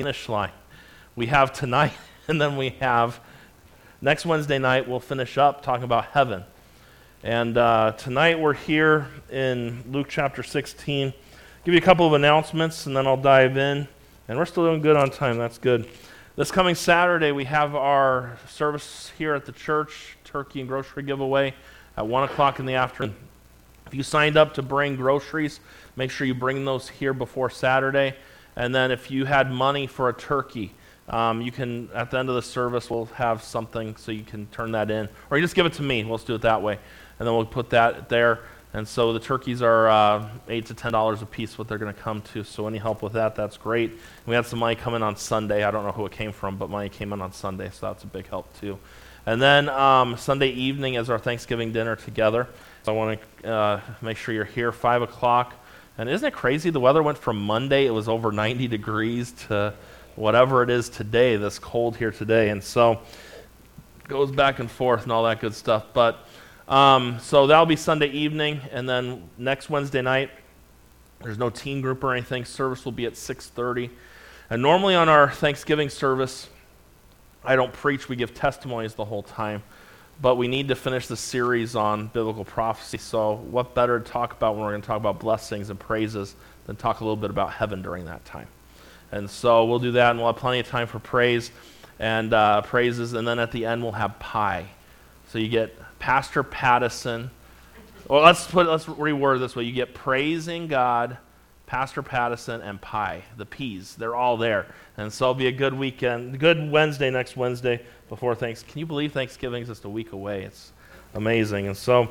finish line. We have tonight, and then we have next Wednesday night, we'll finish up talking about heaven. And uh, tonight we're here in Luke chapter 16. Give you a couple of announcements, and then I'll dive in. And we're still doing good on time. That's good. This coming Saturday, we have our service here at the church, turkey and grocery giveaway at 1 o'clock in the afternoon. If you signed up to bring groceries, make sure you bring those here before Saturday. And then if you had money for a turkey, um, you can, at the end of the service, we'll have something so you can turn that in. Or you just give it to me. We'll just do it that way. And then we'll put that there. And so the turkeys are uh, eight to ten dollars a piece. What they're going to come to. So any help with that, that's great. we had some money come in on Sunday. I don't know who it came from, but money came in on Sunday, so that's a big help too. And then um, Sunday evening is our Thanksgiving dinner together. So I want to uh, make sure you're here five o'clock. And isn't it crazy? The weather went from Monday; it was over 90 degrees to whatever it is today. This cold here today, and so goes back and forth and all that good stuff. But um, so that'll be Sunday evening, and then next Wednesday night, there's no teen group or anything. Service will be at 6:30. And normally on our Thanksgiving service, I don't preach. We give testimonies the whole time. But we need to finish the series on biblical prophecy. So, what better to talk about when we're going to talk about blessings and praises than talk a little bit about heaven during that time? And so we'll do that, and we'll have plenty of time for praise and uh, praises. And then at the end, we'll have pie. So you get Pastor Pattison. Well, let's put let's reword this way. You get praising God, Pastor Pattison, and pie. The peas, they're all there, and so it'll be a good weekend, good Wednesday next Wednesday before Thanks. Can you believe Thanksgiving is just a week away? It's amazing, and so.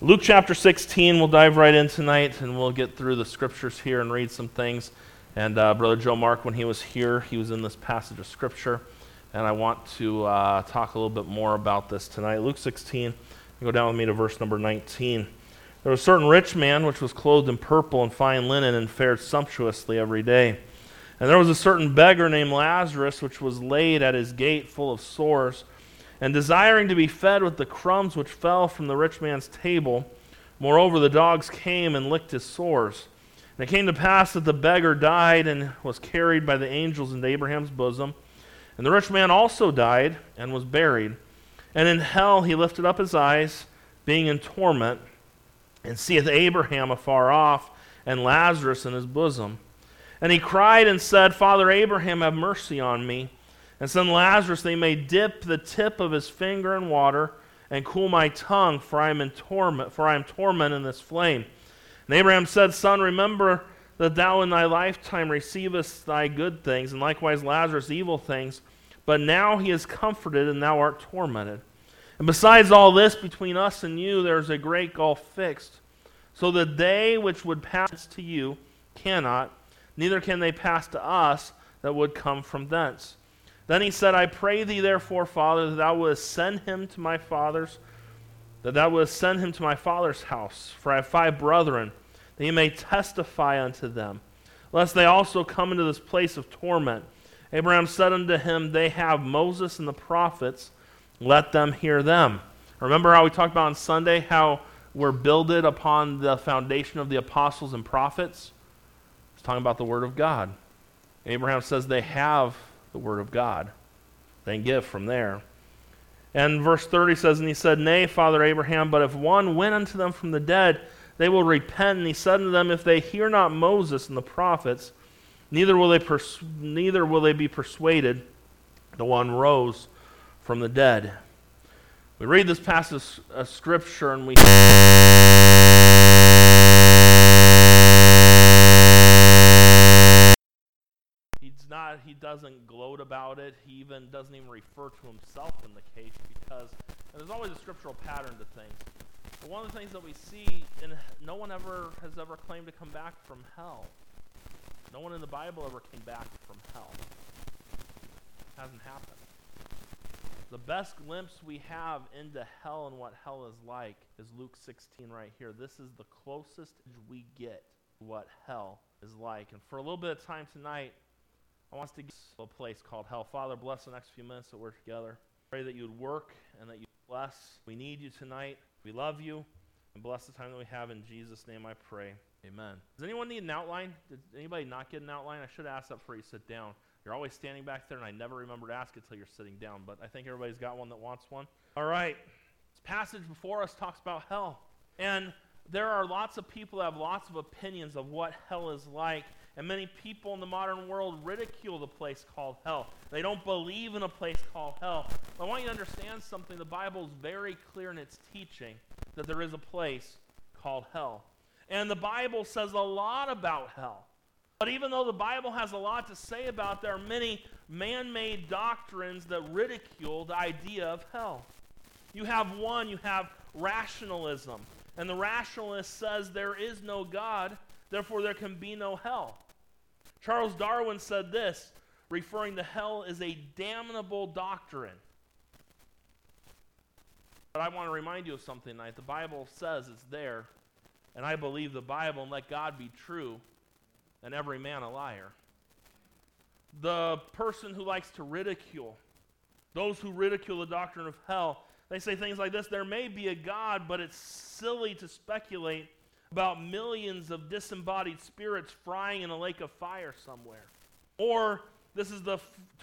Luke chapter 16, we'll dive right in tonight and we'll get through the scriptures here and read some things. And uh, Brother Joe Mark, when he was here, he was in this passage of scripture. And I want to uh, talk a little bit more about this tonight. Luke 16, Go down with me to verse number 19. There was a certain rich man which was clothed in purple and fine linen and fared sumptuously every day. And there was a certain beggar named Lazarus which was laid at his gate full of sores, and desiring to be fed with the crumbs which fell from the rich man's table. Moreover, the dogs came and licked his sores. And it came to pass that the beggar died and was carried by the angels into Abraham's bosom. And the rich man also died and was buried. And in hell he lifted up his eyes, being in torment, and seeth Abraham afar off, and Lazarus in his bosom. And he cried and said, Father Abraham, have mercy on me, and send Lazarus they may dip the tip of his finger in water, and cool my tongue, for I am in torment, for I am tormented in this flame. And Abraham said, Son, remember that thou in thy lifetime receivest thy good things, and likewise Lazarus evil things. But now he is comforted, and thou art tormented. And besides all this, between us and you, there is a great gulf fixed, so that they which would pass to you cannot, neither can they pass to us that would come from thence. Then he said, I pray thee, therefore, Father, that thou wouldst send him to my father's, that thou wouldst send him to my father's house, for I have five brethren, that he may testify unto them, lest they also come into this place of torment. Abraham said unto him, They have Moses and the prophets, let them hear them. Remember how we talked about on Sunday how we're builded upon the foundation of the apostles and prophets? It's talking about the Word of God. Abraham says they have the Word of God. They give from there. And verse 30 says, And he said, Nay, Father Abraham, but if one went unto them from the dead, they will repent. And he said unto them, If they hear not Moses and the prophets, neither will they, pers- neither will they be persuaded. The one rose from the dead. We read this passage of Scripture and we. He's not, he doesn't gloat about it. He even doesn't even refer to himself in the case because there's always a scriptural pattern to things. But one of the things that we see, and no one ever has ever claimed to come back from hell. No one in the Bible ever came back from hell. It hasn't happened. The best glimpse we have into hell and what hell is like is Luke 16 right here. This is the closest we get to what hell is like. And for a little bit of time tonight, I want us to get to a place called hell. Father, bless the next few minutes that we're together. Pray that you would work and that you bless. We need you tonight. We love you. And bless the time that we have. In Jesus' name I pray. Amen. Does anyone need an outline? Did anybody not get an outline? I should ask that before you sit down. You're always standing back there, and I never remember to ask it until you're sitting down, but I think everybody's got one that wants one. All right. This passage before us talks about hell. And there are lots of people that have lots of opinions of what hell is like, and many people in the modern world ridicule the place called hell. They don't believe in a place called hell. But I want you to understand something. The Bible is very clear in its teaching that there is a place called hell. And the Bible says a lot about hell. But even though the Bible has a lot to say about, there are many man-made doctrines that ridicule the idea of hell. You have one, you have rationalism. And the rationalist says there is no God, therefore there can be no hell. Charles Darwin said this, referring to hell as a damnable doctrine. But I want to remind you of something tonight. The Bible says it's there, and I believe the Bible, and let God be true, and every man a liar. The person who likes to ridicule, those who ridicule the doctrine of hell, they say things like this There may be a God, but it's silly to speculate about millions of disembodied spirits frying in a lake of fire somewhere. Or, this is the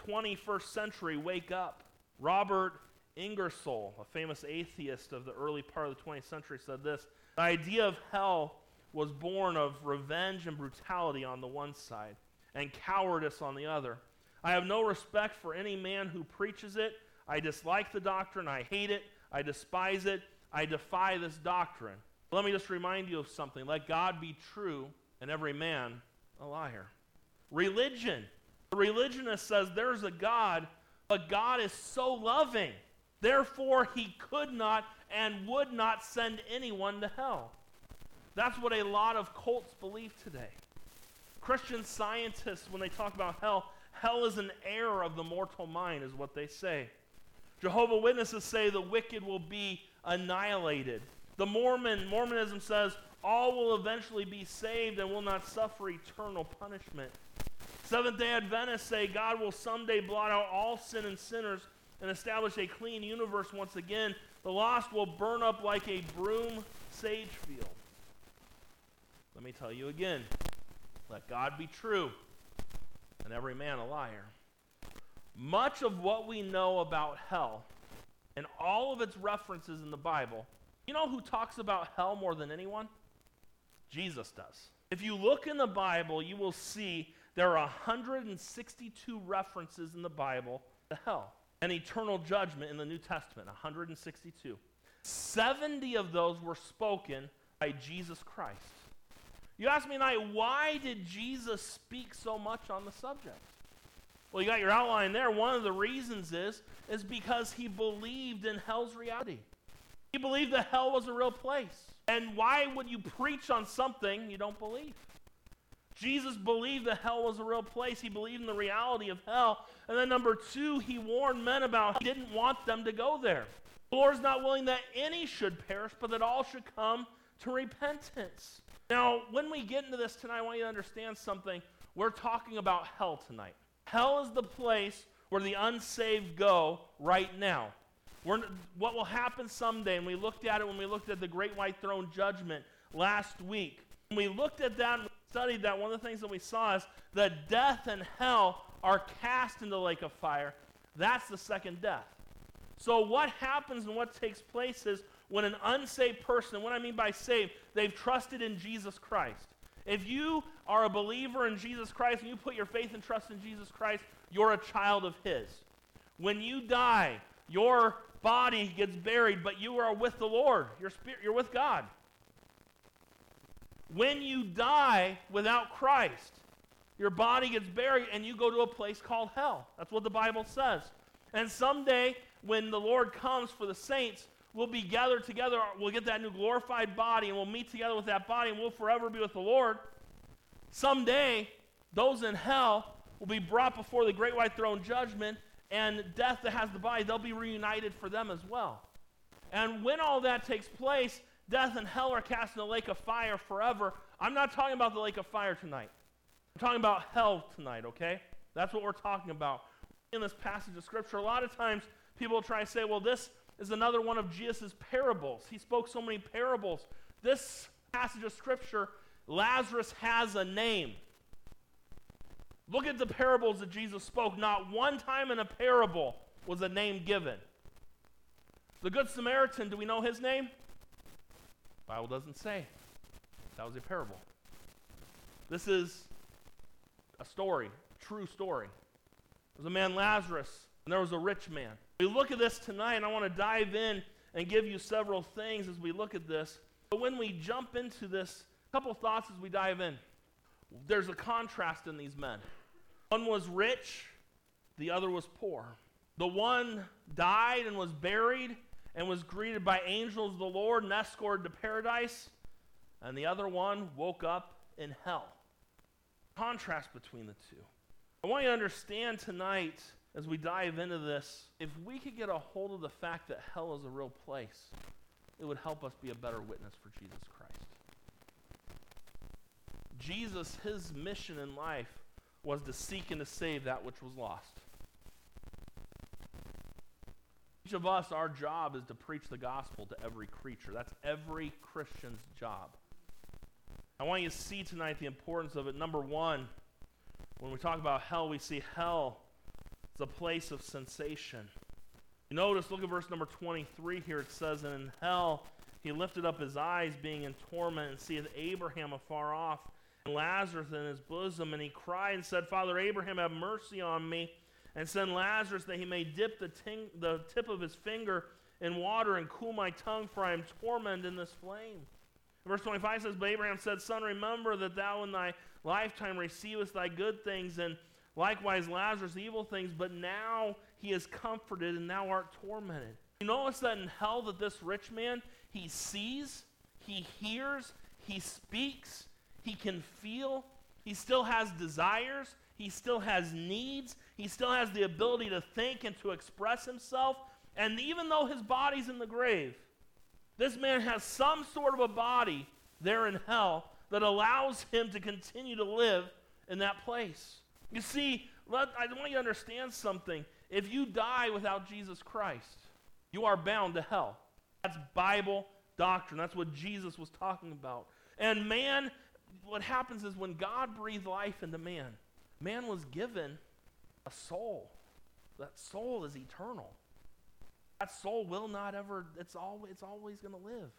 21st century, wake up. Robert Ingersoll, a famous atheist of the early part of the 20th century, said this The idea of hell was born of revenge and brutality on the one side, and cowardice on the other. I have no respect for any man who preaches it I dislike the doctrine. I hate it. I despise it. I defy this doctrine. Let me just remind you of something. Let God be true and every man a liar. Religion. The religionist says there's a God, but God is so loving. Therefore, he could not and would not send anyone to hell. That's what a lot of cults believe today. Christian scientists, when they talk about hell, hell is an error of the mortal mind, is what they say. Jehovah Witnesses say the wicked will be annihilated. The Mormon Mormonism says all will eventually be saved and will not suffer eternal punishment. Seventh day Adventists say God will someday blot out all sin and sinners and establish a clean universe once again. The lost will burn up like a broom sage field. Let me tell you again let God be true and every man a liar. Much of what we know about hell and all of its references in the Bible, you know who talks about hell more than anyone? Jesus does. If you look in the Bible, you will see there are 162 references in the Bible to hell and eternal judgment in the New Testament. 162. 70 of those were spoken by Jesus Christ. You ask me tonight, why did Jesus speak so much on the subject? Well, you got your outline there. One of the reasons is is because he believed in hell's reality. He believed that hell was a real place. And why would you preach on something you don't believe? Jesus believed that hell was a real place. He believed in the reality of hell. And then number 2, he warned men about he didn't want them to go there. The Lord is not willing that any should perish, but that all should come to repentance. Now, when we get into this tonight, I want you to understand something. We're talking about hell tonight. Hell is the place where the unsaved go right now. We're, what will happen someday, and we looked at it when we looked at the Great White Throne Judgment last week. When we looked at that and studied that, one of the things that we saw is that death and hell are cast into the lake of fire. That's the second death. So, what happens and what takes place is when an unsaved person, and what I mean by saved, they've trusted in Jesus Christ. If you are a believer in Jesus Christ and you put your faith and trust in Jesus Christ, you're a child of His. When you die, your body gets buried, but you are with the Lord. Your spirit, you're with God. When you die without Christ, your body gets buried and you go to a place called hell. That's what the Bible says. And someday, when the Lord comes for the saints, we'll be gathered together. We'll get that new glorified body, and we'll meet together with that body, and we'll forever be with the Lord. Someday, those in hell will be brought before the great white throne judgment, and death that has the body, they'll be reunited for them as well. And when all that takes place, death and hell are cast in the lake of fire forever. I'm not talking about the lake of fire tonight. I'm talking about hell tonight, okay? That's what we're talking about in this passage of Scripture. A lot of times people try to say, well, this is another one of Jesus' parables. He spoke so many parables. This passage of Scripture, Lazarus has a name. Look at the parables that Jesus spoke. Not one time in a parable was a name given. The Good Samaritan, do we know his name? Bible doesn't say. That was a parable. This is a story, a true story. There was a man, Lazarus, and there was a rich man. We look at this tonight, and I want to dive in and give you several things as we look at this. But when we jump into this, a couple thoughts as we dive in. There's a contrast in these men. One was rich, the other was poor. The one died and was buried and was greeted by angels of the Lord and escorted to paradise, and the other one woke up in hell. Contrast between the two. I want you to understand tonight as we dive into this, if we could get a hold of the fact that hell is a real place, it would help us be a better witness for Jesus Christ. Jesus, his mission in life was to seek and to save that which was lost. Each of us, our job is to preach the gospel to every creature. That's every Christian's job. I want you to see tonight the importance of it. Number one, when we talk about hell, we see hell as a place of sensation. You notice, look at verse number 23 here. It says, And in hell he lifted up his eyes, being in torment, and seeth Abraham afar off and Lazarus in his bosom, and he cried and said, Father Abraham, have mercy on me, and send Lazarus that he may dip the, ting- the tip of his finger in water and cool my tongue, for I am tormented in this flame. Verse 25 says, But Abraham said, Son, remember that thou in thy lifetime receivest thy good things, and likewise Lazarus evil things, but now he is comforted, and thou art tormented. You notice that in hell that this rich man, he sees, he hears, he speaks, he can feel, he still has desires, he still has needs, he still has the ability to think and to express himself. And even though his body's in the grave, this man has some sort of a body there in hell that allows him to continue to live in that place. You see, let, I want you to understand something. If you die without Jesus Christ, you are bound to hell. That's Bible doctrine. That's what Jesus was talking about. And man what happens is when God breathed life into man, man was given a soul. That soul is eternal. That soul will not ever, it's always, it's always going to live.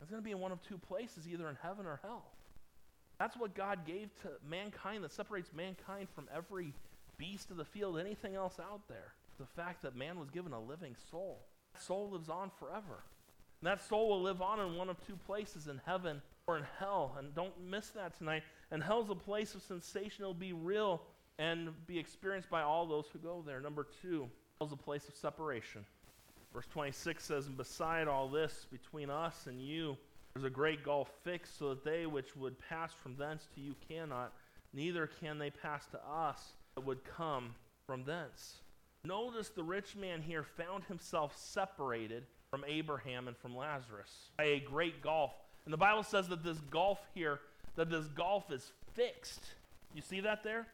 It's going to be in one of two places, either in heaven or hell. That's what God gave to mankind that separates mankind from every beast of the field, anything else out there. The fact that man was given a living soul. That soul lives on forever. And that soul will live on in one of two places, in heaven or in hell. And don't miss that tonight. And hell's a place of sensation. It'll be real and be experienced by all those who go there. Number two, hell's a place of separation. Verse 26 says, And beside all this, between us and you, there's a great gulf fixed, so that they which would pass from thence to you cannot, neither can they pass to us that would come from thence. Notice the rich man here found himself separated from Abraham and from Lazarus by a great gulf. And the Bible says that this gulf here, that this gulf is fixed. You see that there?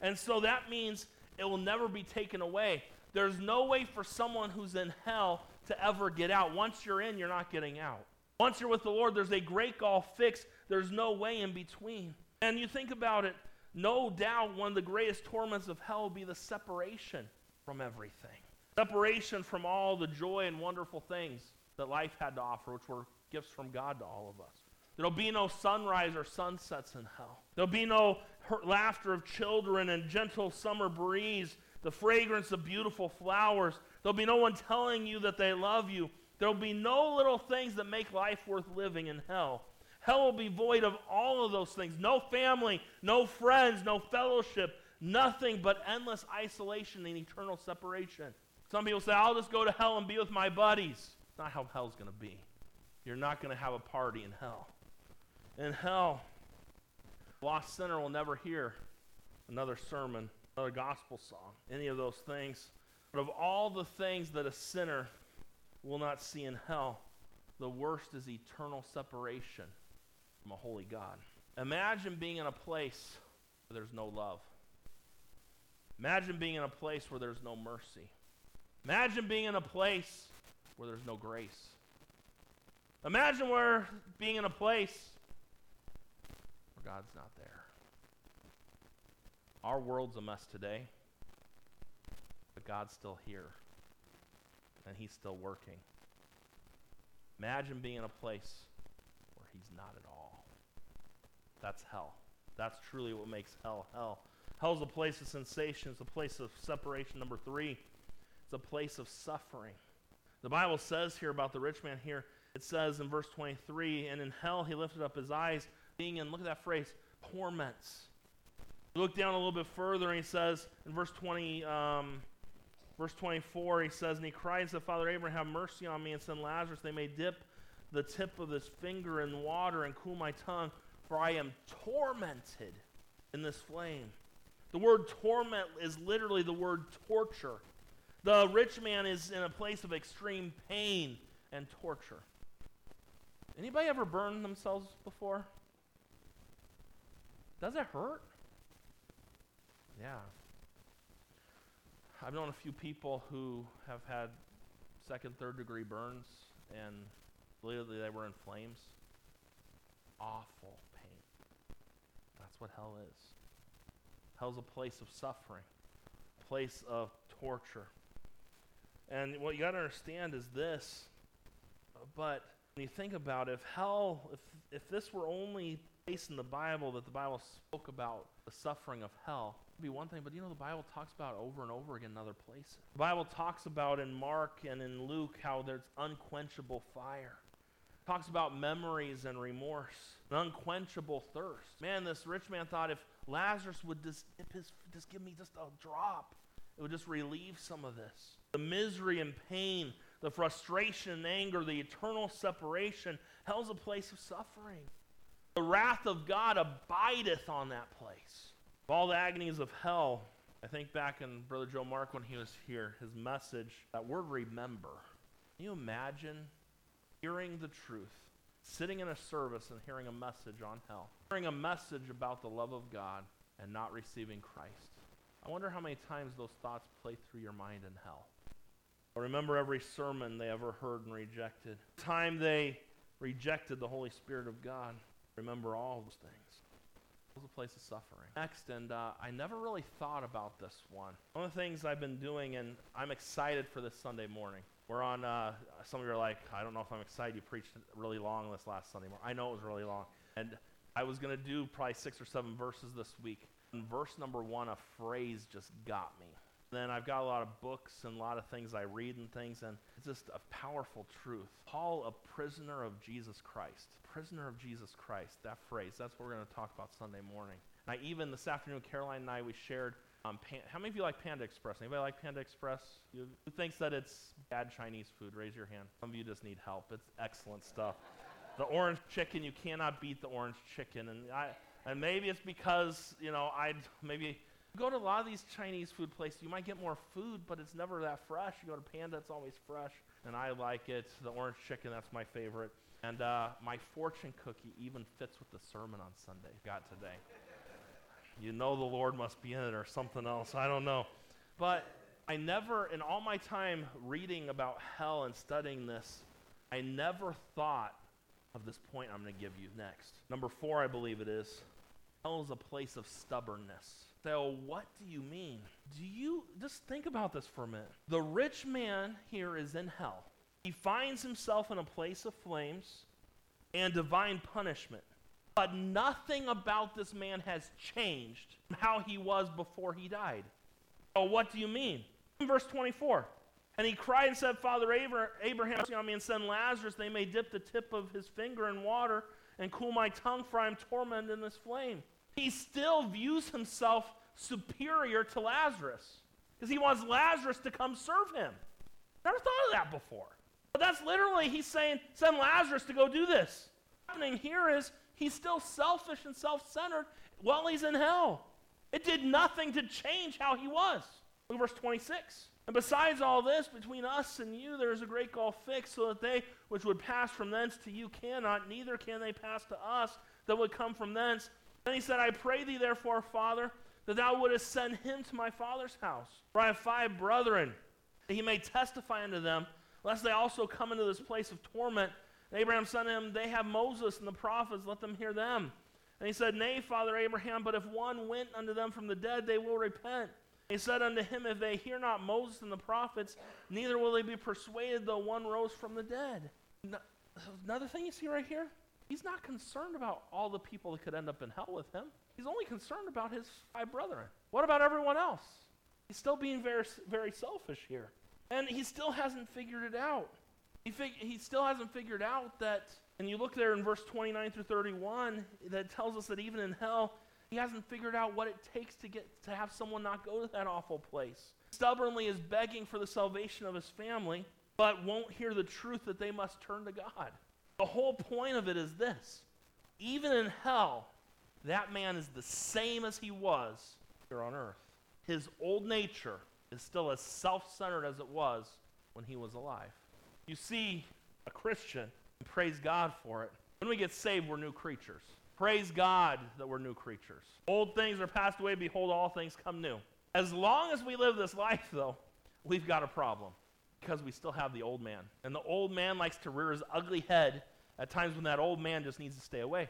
And so that means it will never be taken away. There's no way for someone who's in hell to ever get out. Once you're in, you're not getting out. Once you're with the Lord, there's a great gulf fixed. There's no way in between. And you think about it, no doubt one of the greatest torments of hell will be the separation from everything. Separation from all the joy and wonderful things that life had to offer, which were gifts from God to all of us. There'll be no sunrise or sunsets in hell. There'll be no laughter of children and gentle summer breeze, the fragrance of beautiful flowers. There'll be no one telling you that they love you. There'll be no little things that make life worth living in hell. Hell will be void of all of those things. No family, no friends, no fellowship, nothing but endless isolation and eternal separation. Some people say, I'll just go to hell and be with my buddies. It's not how hell's going to be. You're not going to have a party in hell. In hell, lost sinner will never hear another sermon, another gospel song, any of those things. But of all the things that a sinner will not see in hell, the worst is eternal separation from a holy God. Imagine being in a place where there's no love. Imagine being in a place where there's no mercy. Imagine being in a place where there's no grace. Imagine where being in a place where God's not there. Our world's a mess today, but God's still here, and He's still working. Imagine being in a place where He's not at all. That's hell. That's truly what makes hell hell. Hell's a place of sensations, a place of separation. Number three, it's a place of suffering. The Bible says here about the rich man here, it says in verse 23, and in hell he lifted up his eyes, being in, look at that phrase, torments. Look down a little bit further, and he says in verse 20, um, verse 24, he says, and he cries said, Father Abraham, have mercy on me, and send Lazarus, they may dip the tip of his finger in water and cool my tongue, for I am tormented in this flame. The word torment is literally the word torture. The rich man is in a place of extreme pain and torture. Anybody ever burned themselves before? Does it hurt? Yeah. I've known a few people who have had second, third degree burns, and literally they were in flames. Awful pain. That's what hell is. Hell's a place of suffering, a place of torture. And what you got to understand is this, but when you think about it, if hell, if, if this were only place in the Bible that the Bible spoke about the suffering of hell, it'd be one thing, but you know, the Bible talks about over and over again in other places. The Bible talks about in Mark and in Luke how there's unquenchable fire. It talks about memories and remorse, an unquenchable thirst. Man, this rich man thought if Lazarus would just, his, just give me just a drop, it would just relieve some of this. The misery and pain, the frustration and anger, the eternal separation, hell's a place of suffering. The wrath of God abideth on that place. Of all the agonies of hell, I think back in Brother Joe Mark when he was here, his message, that word remember. Can you imagine hearing the truth, sitting in a service and hearing a message on hell, hearing a message about the love of God and not receiving Christ? I wonder how many times those thoughts play through your mind in hell. Or remember every sermon they ever heard and rejected. The time they rejected the Holy Spirit of God. Remember all those things. It was a place of suffering. Next, and uh, I never really thought about this one. One of the things I've been doing, and I'm excited for this Sunday morning. We're on, uh, some of you are like, I don't know if I'm excited. You preached really long this last Sunday morning. I know it was really long. And I was going to do probably six or seven verses this week. In verse number one, a phrase just got me. Then I've got a lot of books and a lot of things I read and things, and it's just a powerful truth. Paul, a prisoner of Jesus Christ. Prisoner of Jesus Christ, that phrase, that's what we're going to talk about Sunday morning. I even this afternoon, Caroline and I, we shared. Um, pan- how many of you like Panda Express? Anybody like Panda Express? You, who thinks that it's bad Chinese food? Raise your hand. Some of you just need help. It's excellent stuff. the orange chicken, you cannot beat the orange chicken. And I, and maybe it's because, you know, I'd maybe go to a lot of these Chinese food places, you might get more food, but it's never that fresh. You go to Panda, it's always fresh, and I like it. The orange chicken, that's my favorite. And uh, my fortune cookie even fits with the sermon on Sunday. Got today. You know the Lord must be in it or something else. I don't know. But I never, in all my time reading about hell and studying this, I never thought of this point I'm going to give you next. Number four, I believe it is. Hell is a place of stubbornness. So, what do you mean? Do you just think about this for a minute? The rich man here is in hell. He finds himself in a place of flames and divine punishment. But nothing about this man has changed from how he was before he died. Oh, what do you mean? Verse 24. And he cried and said, Father Abraham, mercy on me and send Lazarus, they may dip the tip of his finger in water and cool my tongue, for I am tormented in this flame. He still views himself superior to Lazarus because he wants Lazarus to come serve him. Never thought of that before. But that's literally, he's saying, send Lazarus to go do this. What's happening here is he's still selfish and self centered while he's in hell. It did nothing to change how he was. Look verse 26. And besides all this, between us and you there is a great gulf fixed, so that they which would pass from thence to you cannot, neither can they pass to us that would come from thence. Then he said, I pray thee therefore, Father, that thou wouldest send him to my father's house. For I have five brethren, that he may testify unto them, lest they also come into this place of torment. And Abraham said to him, They have Moses and the prophets, let them hear them. And he said, Nay, Father Abraham, but if one went unto them from the dead, they will repent. He said unto him, If they hear not Moses and the prophets, neither will they be persuaded, though one rose from the dead. Another thing you see right here, he's not concerned about all the people that could end up in hell with him. He's only concerned about his five brethren. What about everyone else? He's still being very, very selfish here. And he still hasn't figured it out. He, fig- he still hasn't figured out that, and you look there in verse 29 through 31, that tells us that even in hell, he hasn't figured out what it takes to get to have someone not go to that awful place. Stubbornly is begging for the salvation of his family, but won't hear the truth that they must turn to God. The whole point of it is this even in hell, that man is the same as he was here on earth. His old nature is still as self centered as it was when he was alive. You see, a Christian, praise God for it. When we get saved, we're new creatures. Praise God that we're new creatures. Old things are passed away, behold, all things come new. As long as we live this life, though, we've got a problem because we still have the old man. And the old man likes to rear his ugly head at times when that old man just needs to stay away.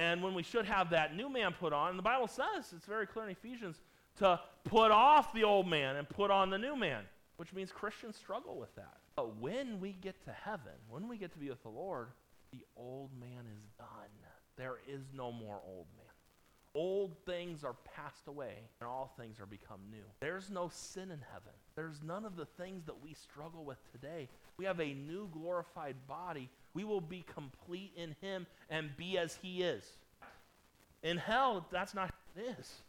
And when we should have that new man put on, and the Bible says, it's very clear in Ephesians, to put off the old man and put on the new man which means Christians struggle with that. But when we get to heaven, when we get to be with the Lord, the old man is done. There is no more old man. Old things are passed away, and all things are become new. There's no sin in heaven. There's none of the things that we struggle with today. We have a new glorified body. We will be complete in Him and be as He is. In hell, that's not it is.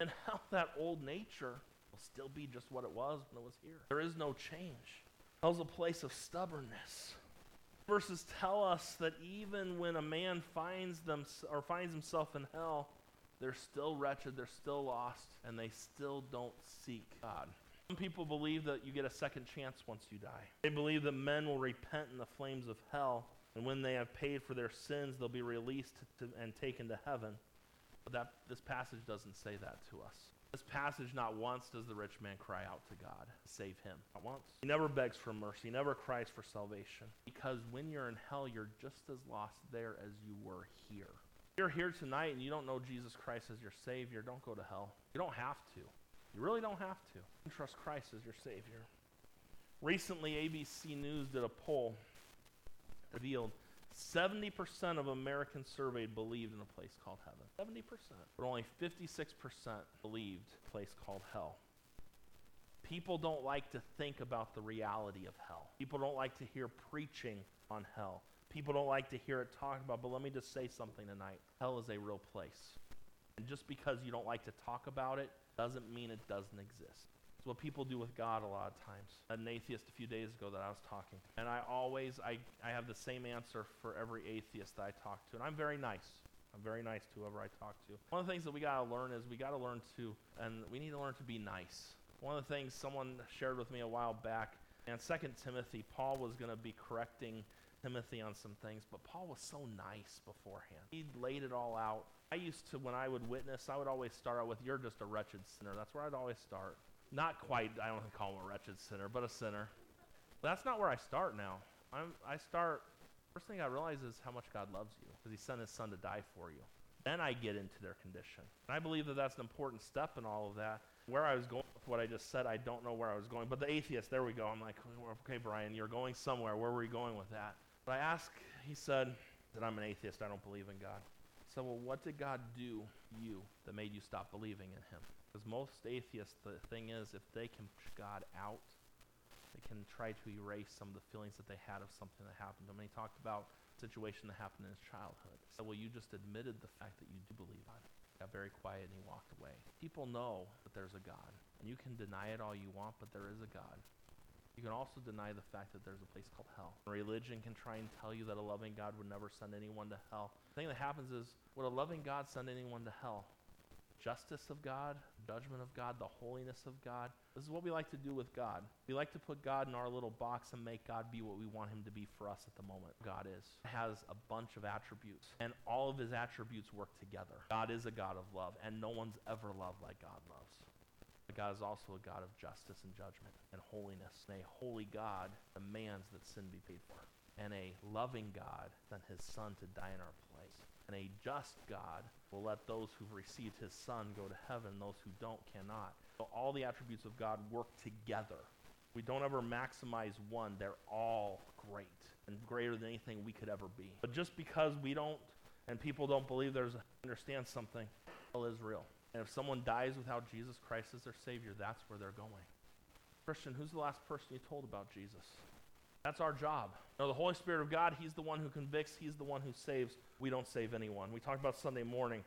In hell, that old nature will still be just what it was when it was here. There is no change. Hell's a place of stubbornness. Verses tell us that even when a man finds them or finds himself in hell, they're still wretched, they're still lost, and they still don't seek God. Some people believe that you get a second chance once you die. They believe that men will repent in the flames of hell, and when they have paid for their sins, they'll be released to, and taken to heaven. But that, this passage doesn't say that to us. This passage, not once does the rich man cry out to God, save him. Not once. He never begs for mercy, he never cries for salvation. Because when you're in hell, you're just as lost there as you were here. If you're here tonight and you don't know Jesus Christ as your Savior, don't go to hell. You don't have to. You really don't have to. Trust Christ as your Savior. Recently, ABC News did a poll revealed 70% of Americans surveyed believed in a place called heaven. 70%. But only 56% believed a place called hell. People don't like to think about the reality of hell. People don't like to hear preaching on hell. People don't like to hear it talked about, but let me just say something tonight. Hell is a real place. And just because you don't like to talk about it doesn't mean it doesn't exist. It's what people do with God a lot of times. An atheist a few days ago that I was talking to. And I always, I, I have the same answer for every atheist that I talk to. And I'm very nice. I'm very nice to whoever I talk to. One of the things that we got to learn is we got to learn to, and we need to learn to be nice. One of the things someone shared with me a while back, and 2 Timothy, Paul was going to be correcting Timothy on some things, but Paul was so nice beforehand. He laid it all out. I used to, when I would witness, I would always start out with, You're just a wretched sinner. That's where I'd always start. Not quite, I don't call him a wretched sinner, but a sinner. But that's not where I start now. I'm, I start, first thing I realize is how much God loves you because he sent his son to die for you. Then I get into their condition. And I believe that that's an important step in all of that. Where I was going with what I just said, I don't know where I was going. But the atheist, there we go. I'm like, okay, Brian, you're going somewhere. Where were you going with that? But I asked, he said that I'm an atheist. I don't believe in God. So, well, what did God do you that made you stop believing in him? Because most atheists, the thing is, if they can push God out, they can try to erase some of the feelings that they had of something that happened. And he talked about a situation that happened in his childhood. So, well, you just admitted the fact that you do believe. He got very quiet and he walked away. People know that there's a God. And you can deny it all you want, but there is a God. You can also deny the fact that there's a place called hell. Religion can try and tell you that a loving God would never send anyone to hell. The thing that happens is, would a loving God send anyone to hell? justice of God, judgment of God, the holiness of God. This is what we like to do with God. We like to put God in our little box and make God be what we want him to be for us at the moment. God is. has a bunch of attributes, and all of his attributes work together. God is a God of love, and no one's ever loved like God loves. But God is also a God of justice and judgment and holiness. And a holy God demands that sin be paid for. And a loving God sent his son to die in our place. And a just God will let those who've received his Son go to heaven, those who don't cannot. So all the attributes of God work together. We don't ever maximize one, they're all great and greater than anything we could ever be. But just because we don't and people don't believe there's understand something, hell is real. And if someone dies without Jesus Christ as their Savior, that's where they're going. Christian, who's the last person you told about Jesus? That's our job. No, the Holy Spirit of God, He's the one who convicts, He's the one who saves. We don't save anyone. We talked about Sunday morning.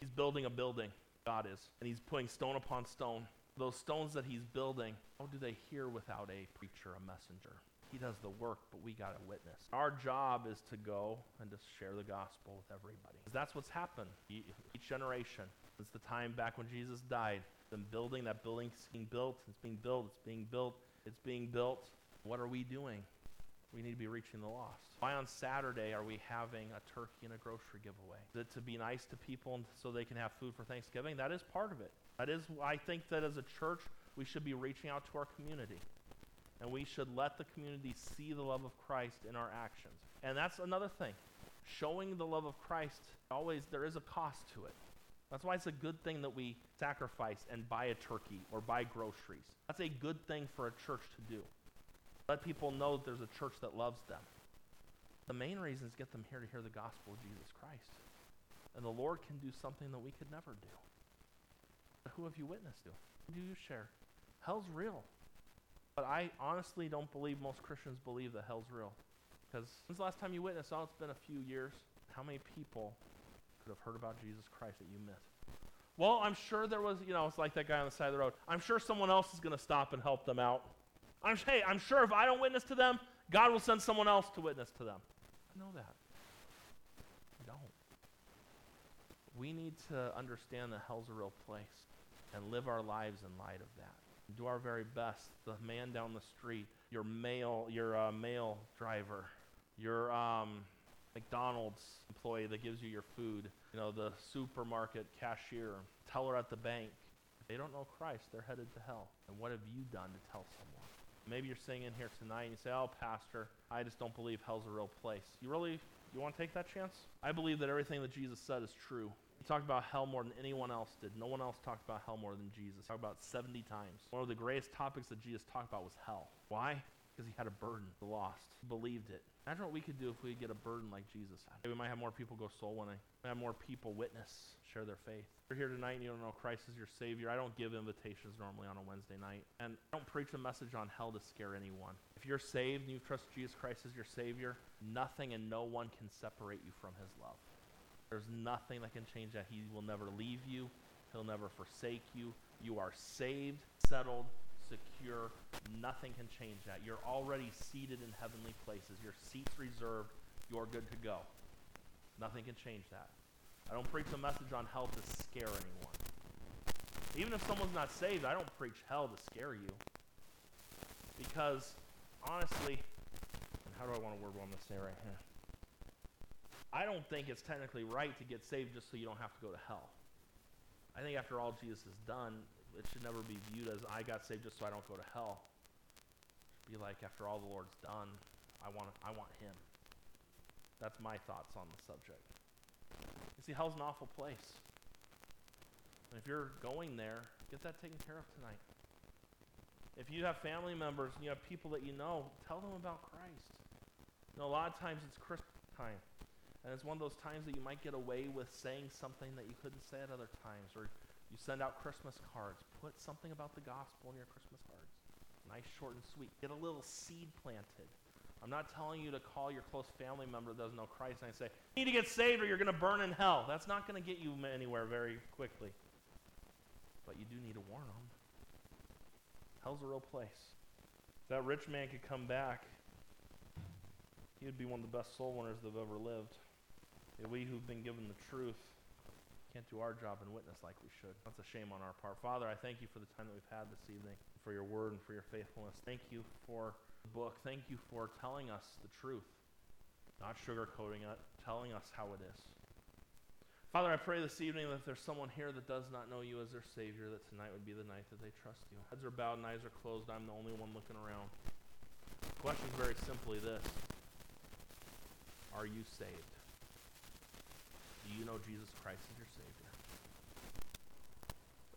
He's building a building, God is, and He's putting stone upon stone. Those stones that He's building, how do they hear without a preacher, a messenger? He does the work, but we got to witness. Our job is to go and to share the gospel with everybody. That's what's happened each generation. Since the time back when Jesus died, been building, that building's being built, it's being built, it's being built, it's being built. What are we doing? We need to be reaching the lost. Why on Saturday are we having a turkey and a grocery giveaway? Is it to be nice to people and so they can have food for Thanksgiving? That is part of it. That is, I think that as a church, we should be reaching out to our community. And we should let the community see the love of Christ in our actions. And that's another thing. Showing the love of Christ, always, there is a cost to it. That's why it's a good thing that we sacrifice and buy a turkey or buy groceries. That's a good thing for a church to do. Let people know that there's a church that loves them. The main reason is get them here to hear the gospel of Jesus Christ. And the Lord can do something that we could never do. But who have you witnessed to? Who do you share? Hell's real. But I honestly don't believe most Christians believe that hell's real. Because when's the last time you witnessed? Oh, it's been a few years. How many people could have heard about Jesus Christ that you missed. Well, I'm sure there was, you know, it's like that guy on the side of the road. I'm sure someone else is going to stop and help them out. I'm, hey, I'm sure if I don't witness to them, God will send someone else to witness to them. I know that. I don't. We need to understand that hell's a real place and live our lives in light of that. Do our very best. The man down the street, your mail, your uh, mail driver, your um, McDonald's employee that gives you your food, you know, the supermarket cashier, teller at the bank. If they don't know Christ, they're headed to hell. And what have you done to tell someone? Maybe you're sitting in here tonight and you say, "Oh, pastor, I just don't believe hell's a real place." You really you want to take that chance? I believe that everything that Jesus said is true. He talked about hell more than anyone else did. No one else talked about hell more than Jesus. He talked about 70 times. One of the greatest topics that Jesus talked about was hell. Why? Because he had a burden, the lost. He believed it. Imagine what we could do if we get a burden like Jesus had. We might have more people go soul winning. We have more people witness, share their faith. If you're here tonight and you don't know Christ is your Savior, I don't give invitations normally on a Wednesday night. And I don't preach a message on hell to scare anyone. If you're saved and you trust Jesus Christ as your Savior, nothing and no one can separate you from His love. There's nothing that can change that. He will never leave you, He'll never forsake you. You are saved, settled, secure. Nothing can change that. You're already seated in heavenly places. Your seat's reserved. You're good to go. Nothing can change that. I don't preach a message on hell to scare anyone. Even if someone's not saved, I don't preach hell to scare you. Because, honestly, and how do I want to word what I'm going to say right here? I don't think it's technically right to get saved just so you don't have to go to hell. I think after all Jesus has done, it should never be viewed as I got saved just so I don't go to hell. It should be like after all the Lord's done, I want I want Him. That's my thoughts on the subject. You see, hell's an awful place. And if you're going there, get that taken care of tonight. If you have family members and you have people that you know, tell them about Christ. You know, a lot of times it's Christmas time. And it's one of those times that you might get away with saying something that you couldn't say at other times, or you send out Christmas cards. Put something about the gospel in your Christmas cards. Nice, short, and sweet. Get a little seed planted. I'm not telling you to call your close family member that doesn't know Christ and say, You need to get saved or you're going to burn in hell. That's not going to get you anywhere very quickly. But you do need to warn them. Hell's a real place. If that rich man could come back, he would be one of the best soul winners that have ever lived. We who've been given the truth can't do our job and witness like we should. That's a shame on our part. Father, I thank you for the time that we've had this evening, for your word and for your faithfulness. Thank you for the book. Thank you for telling us the truth, not sugarcoating it, telling us how it is. Father, I pray this evening that if there's someone here that does not know you as their Savior, that tonight would be the night that they trust you. Heads are bowed and eyes are closed. I'm the only one looking around. The question is very simply this Are you saved? Do you know Jesus Christ as your?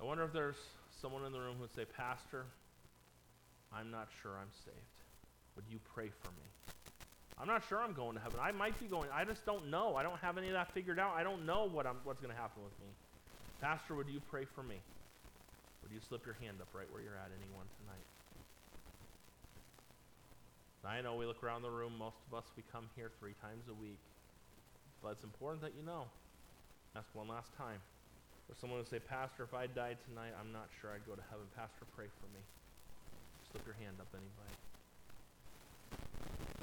I wonder if there's someone in the room who would say, Pastor, I'm not sure I'm saved. Would you pray for me? I'm not sure I'm going to heaven. I might be going. I just don't know. I don't have any of that figured out. I don't know what I'm, what's going to happen with me. Pastor, would you pray for me? Would you slip your hand up right where you're at, anyone tonight? I know we look around the room, most of us, we come here three times a week. But it's important that you know. Ask one last time. Someone to say, Pastor, if I died tonight, I'm not sure I'd go to heaven. Pastor, pray for me. Slip your hand up, anybody.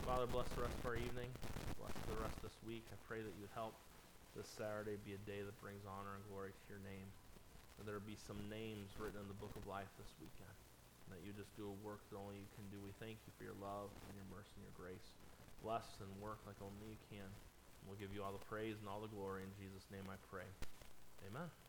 Father, bless the rest of our evening. Bless the rest of this week. I pray that you would help this Saturday be a day that brings honor and glory to your name. That there be some names written in the book of life this weekend. That you just do a work that only you can do. We thank you for your love and your mercy and your grace. Bless and work like only you can. And we'll give you all the praise and all the glory. In Jesus' name I pray. Amen.